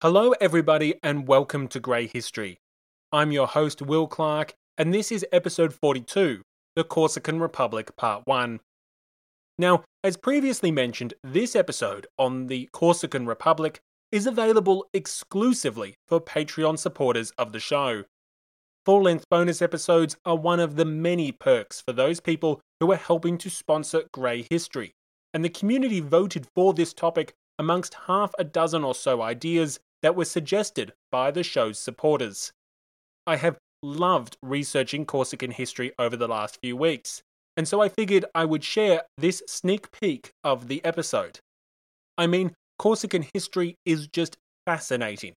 Hello, everybody, and welcome to Grey History. I'm your host, Will Clark, and this is episode 42 The Corsican Republic, Part 1. Now, as previously mentioned, this episode on the Corsican Republic is available exclusively for Patreon supporters of the show. Full length bonus episodes are one of the many perks for those people who are helping to sponsor Grey History, and the community voted for this topic amongst half a dozen or so ideas that were suggested by the show's supporters. I have loved researching Corsican history over the last few weeks, and so I figured I would share this sneak peek of the episode. I mean, Corsican history is just fascinating.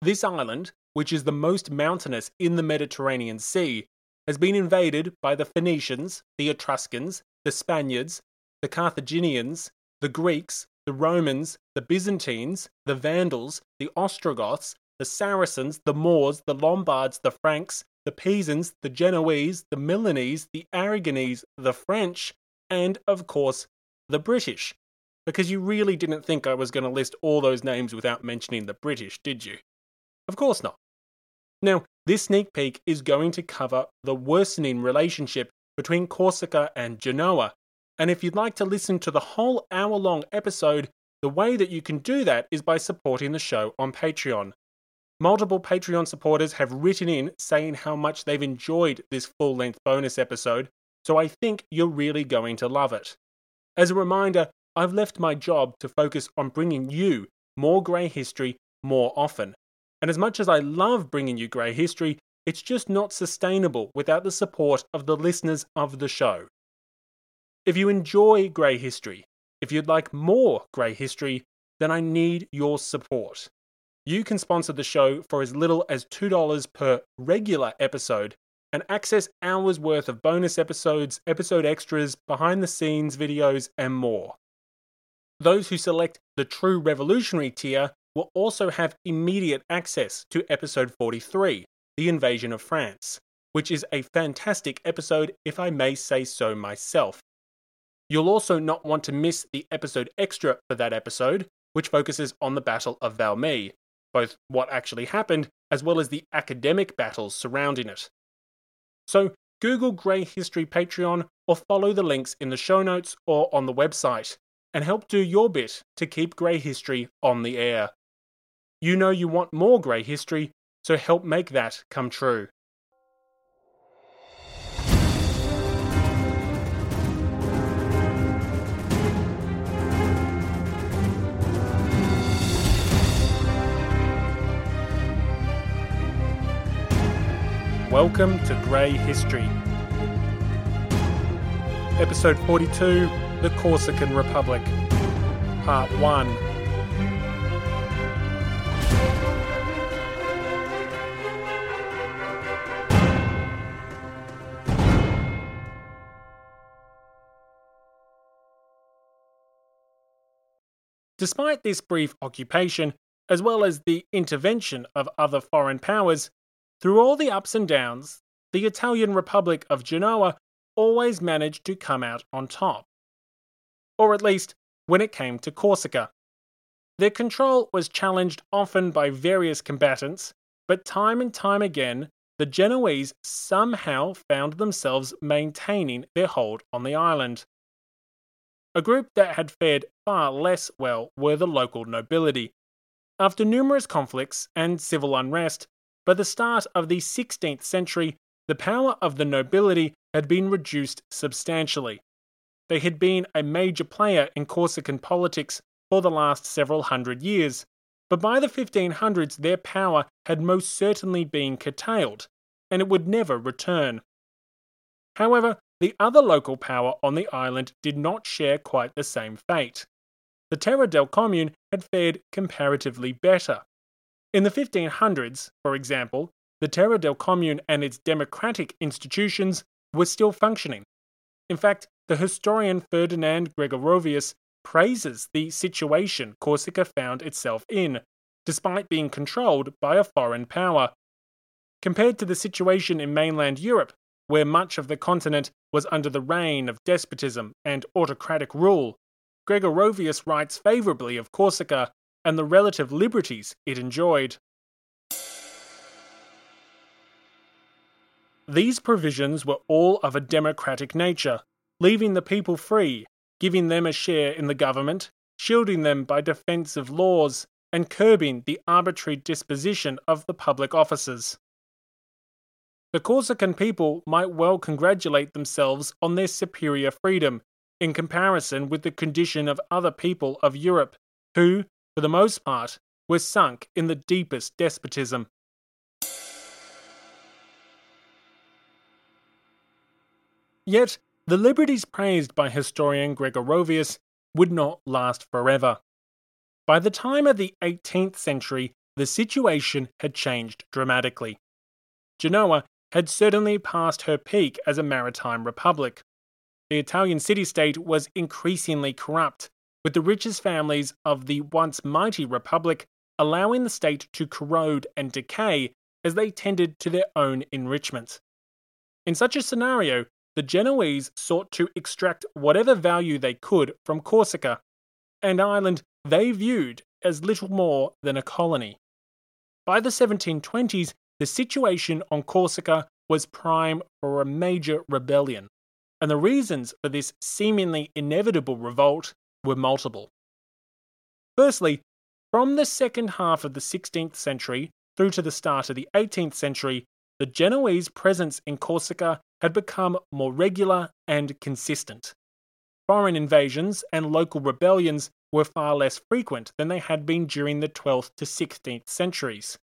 This island, which is the most mountainous in the Mediterranean Sea, has been invaded by the Phoenicians, the Etruscans, the Spaniards, the Carthaginians, the Greeks, the Romans, the Byzantines, the Vandals, the Ostrogoths, the Saracens, the Moors, the Lombards, the Franks, the Pisans, the Genoese, the Milanese, the Aragonese, the French, and, of course, the British. Because you really didn't think I was going to list all those names without mentioning the British, did you? Of course not. Now, this sneak peek is going to cover the worsening relationship between Corsica and Genoa, and if you'd like to listen to the whole hour long episode, the way that you can do that is by supporting the show on Patreon. Multiple Patreon supporters have written in saying how much they've enjoyed this full length bonus episode, so I think you're really going to love it. As a reminder, I've left my job to focus on bringing you more grey history more often. And as much as I love bringing you grey history, it's just not sustainable without the support of the listeners of the show. If you enjoy grey history, if you'd like more grey history, then I need your support. You can sponsor the show for as little as $2 per regular episode and access hours worth of bonus episodes, episode extras, behind the scenes videos, and more. Those who select the True Revolutionary tier will also have immediate access to episode 43, The Invasion of France, which is a fantastic episode, if I may say so myself. You'll also not want to miss the episode extra for that episode, which focuses on the Battle of Valmy, both what actually happened as well as the academic battles surrounding it. So, Google Grey History Patreon or follow the links in the show notes or on the website and help do your bit to keep Grey History on the air. You know you want more Grey History, so help make that come true. Welcome to Grey History. Episode 42 The Corsican Republic. Part 1. Despite this brief occupation, as well as the intervention of other foreign powers, through all the ups and downs, the Italian Republic of Genoa always managed to come out on top. Or at least, when it came to Corsica. Their control was challenged often by various combatants, but time and time again, the Genoese somehow found themselves maintaining their hold on the island. A group that had fared far less well were the local nobility. After numerous conflicts and civil unrest, by the start of the 16th century, the power of the nobility had been reduced substantially. They had been a major player in Corsican politics for the last several hundred years, but by the 1500s their power had most certainly been curtailed, and it would never return. However, the other local power on the island did not share quite the same fate. The Terra del Comune had fared comparatively better. In the 1500s, for example, the Terra del Comune and its democratic institutions were still functioning. In fact, the historian Ferdinand Gregorovius praises the situation Corsica found itself in, despite being controlled by a foreign power. Compared to the situation in mainland Europe, where much of the continent was under the reign of despotism and autocratic rule, Gregorovius writes favourably of Corsica and the relative liberties it enjoyed. These provisions were all of a democratic nature, leaving the people free, giving them a share in the government, shielding them by defensive laws, and curbing the arbitrary disposition of the public officers. The Corsican people might well congratulate themselves on their superior freedom in comparison with the condition of other people of Europe, who, for the most part, were sunk in the deepest despotism. Yet, the liberties praised by historian Gregorovius would not last forever. By the time of the 18th century, the situation had changed dramatically. Genoa had certainly passed her peak as a maritime republic. The Italian city state was increasingly corrupt, with the richest families of the once mighty republic allowing the state to corrode and decay as they tended to their own enrichment. In such a scenario, the Genoese sought to extract whatever value they could from Corsica, an island they viewed as little more than a colony. By the 1720s, the situation on Corsica was prime for a major rebellion, and the reasons for this seemingly inevitable revolt were multiple. Firstly, from the second half of the 16th century through to the start of the 18th century, the Genoese presence in Corsica had become more regular and consistent. Foreign invasions and local rebellions were far less frequent than they had been during the 12th to 16th centuries.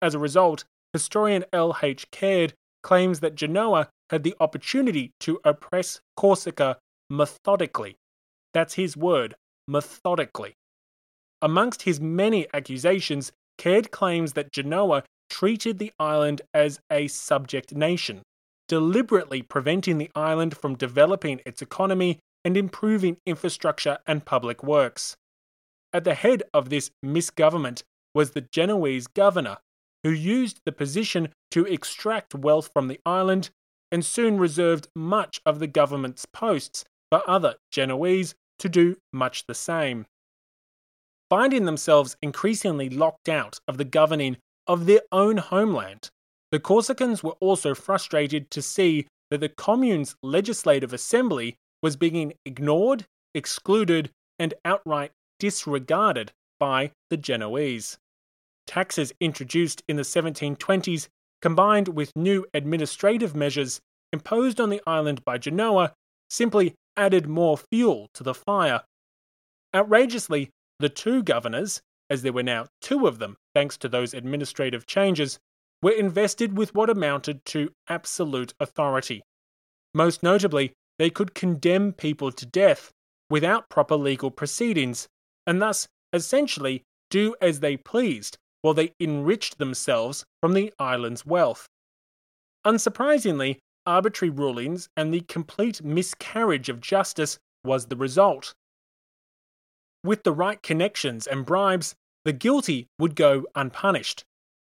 As a result, historian L. H. Caird claims that Genoa had the opportunity to oppress Corsica methodically. That's his word, methodically. Amongst his many accusations, Caird claims that Genoa treated the island as a subject nation, deliberately preventing the island from developing its economy and improving infrastructure and public works. At the head of this misgovernment was the Genoese governor, who used the position to extract wealth from the island and soon reserved much of the government's posts for other Genoese to do much the same. Finding themselves increasingly locked out of the governing of their own homeland, the Corsicans were also frustrated to see that the commune's legislative assembly was being ignored, excluded, and outright disregarded by the Genoese. Taxes introduced in the 1720s, combined with new administrative measures imposed on the island by Genoa, simply added more fuel to the fire. Outrageously, the two governors, as there were now two of them thanks to those administrative changes, were invested with what amounted to absolute authority. Most notably, they could condemn people to death without proper legal proceedings, and thus essentially do as they pleased while they enriched themselves from the island's wealth. Unsurprisingly, arbitrary rulings and the complete miscarriage of justice was the result. With the right connections and bribes, the guilty would go unpunished,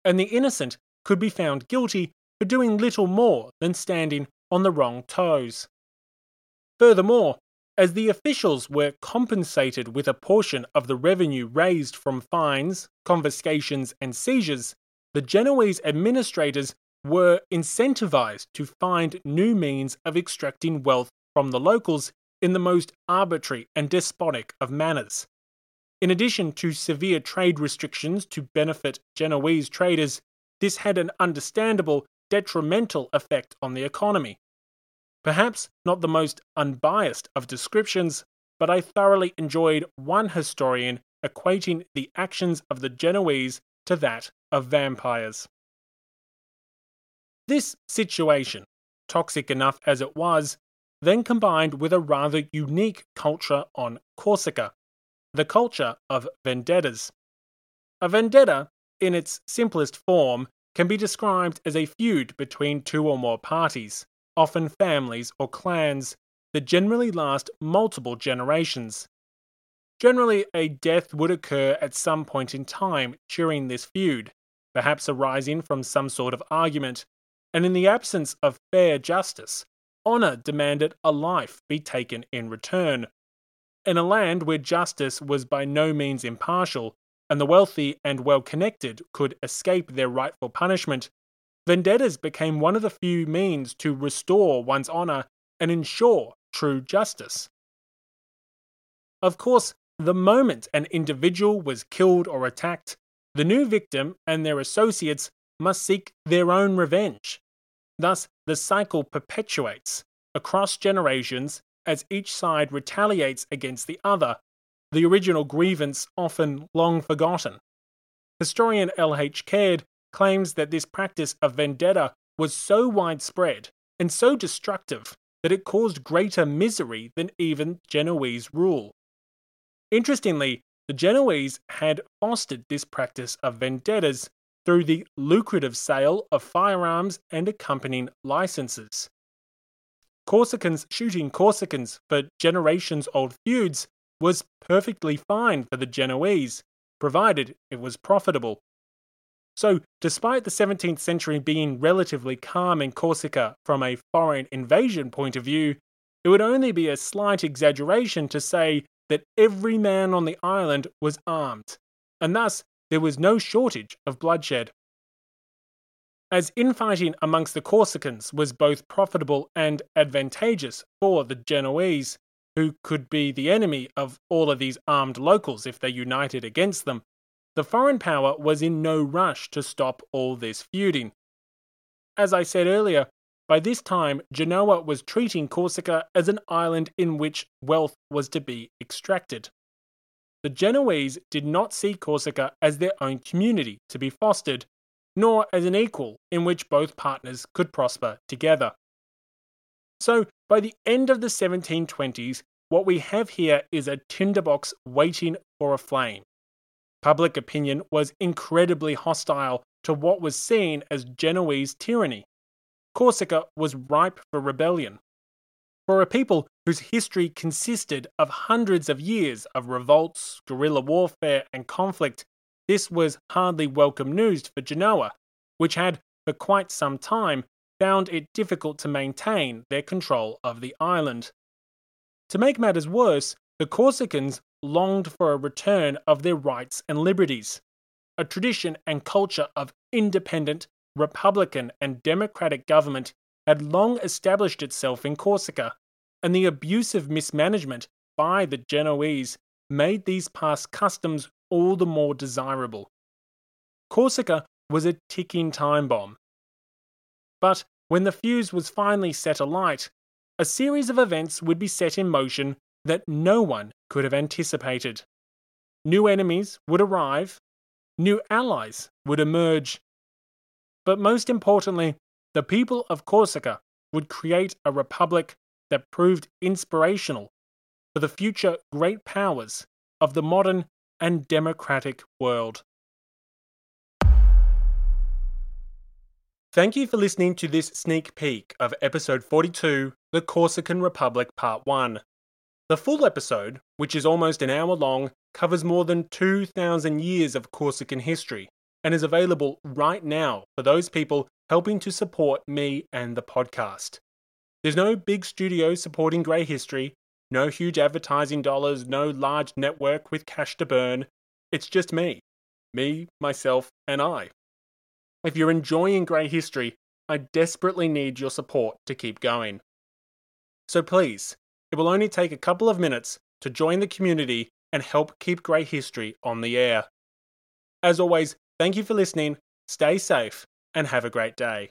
and the innocent could be found guilty for doing little more than standing on the wrong toes. Furthermore, as the officials were compensated with a portion of the revenue raised from fines, confiscations, and seizures, the Genoese administrators were incentivized to find new means of extracting wealth from the locals in the most arbitrary and despotic of manners. In addition to severe trade restrictions to benefit Genoese traders, this had an understandable detrimental effect on the economy. Perhaps not the most unbiased of descriptions, but I thoroughly enjoyed one historian equating the actions of the Genoese to that of vampires. This situation, toxic enough as it was, then combined with a rather unique culture on Corsica the culture of vendettas. A vendetta in its simplest form, can be described as a feud between two or more parties, often families or clans, that generally last multiple generations. Generally, a death would occur at some point in time during this feud, perhaps arising from some sort of argument, and in the absence of fair justice, honour demanded a life be taken in return. In a land where justice was by no means impartial, and the wealthy and well connected could escape their rightful punishment, vendettas became one of the few means to restore one's honour and ensure true justice. Of course, the moment an individual was killed or attacked, the new victim and their associates must seek their own revenge. Thus, the cycle perpetuates across generations as each side retaliates against the other the original grievance often long forgotten. Historian L.H. Caird claims that this practice of vendetta was so widespread and so destructive that it caused greater misery than even Genoese rule. Interestingly, the Genoese had fostered this practice of vendettas through the lucrative sale of firearms and accompanying licenses. Corsicans shooting Corsicans for generations old feuds was perfectly fine for the Genoese, provided it was profitable. So, despite the 17th century being relatively calm in Corsica from a foreign invasion point of view, it would only be a slight exaggeration to say that every man on the island was armed, and thus there was no shortage of bloodshed. As infighting amongst the Corsicans was both profitable and advantageous for the Genoese, who could be the enemy of all of these armed locals if they united against them, the foreign power was in no rush to stop all this feuding. As I said earlier, by this time Genoa was treating Corsica as an island in which wealth was to be extracted. The Genoese did not see Corsica as their own community to be fostered, nor as an equal in which both partners could prosper together. So, by the end of the 1720s, what we have here is a tinderbox waiting for a flame. Public opinion was incredibly hostile to what was seen as Genoese tyranny. Corsica was ripe for rebellion. For a people whose history consisted of hundreds of years of revolts, guerrilla warfare, and conflict, this was hardly welcome news for Genoa, which had, for quite some time, found it difficult to maintain their control of the island. To make matters worse, the Corsicans longed for a return of their rights and liberties. A tradition and culture of independent, republican, and democratic government had long established itself in Corsica, and the abusive mismanagement by the Genoese made these past customs all the more desirable. Corsica was a ticking time bomb. But when the fuse was finally set alight, a series of events would be set in motion that no one could have anticipated. New enemies would arrive, new allies would emerge. But most importantly, the people of Corsica would create a republic that proved inspirational for the future great powers of the modern and democratic world. Thank you for listening to this sneak peek of episode 42, The Corsican Republic Part 1. The full episode, which is almost an hour long, covers more than 2,000 years of Corsican history and is available right now for those people helping to support me and the podcast. There's no big studio supporting Grey History, no huge advertising dollars, no large network with cash to burn. It's just me. Me, myself, and I. If you're enjoying Grey History, I desperately need your support to keep going. So please, it will only take a couple of minutes to join the community and help keep Grey History on the air. As always, thank you for listening, stay safe, and have a great day.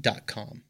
dot com.